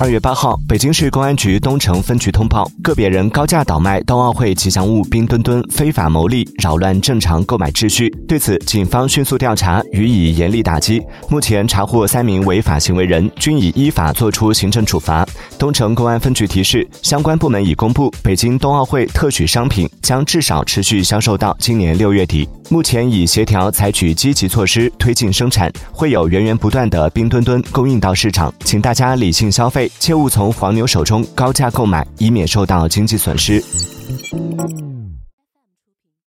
二月八号，北京市公安局东城分局通报，个别人高价倒卖冬奥会吉祥物冰墩墩，非法牟利，扰乱正常购买秩序。对此，警方迅速调查，予以严厉打击。目前查获三名违法行为人，均已依法作出行政处罚。东城公安分局提示，相关部门已公布，北京冬奥会特许商品将至少持续销售到今年六月底。目前已协调采取积极措施，推进生产，会有源源不断的冰墩墩供应到市场。请大家理性消费。切勿从黄牛手中高价购买，以免受到经济损失。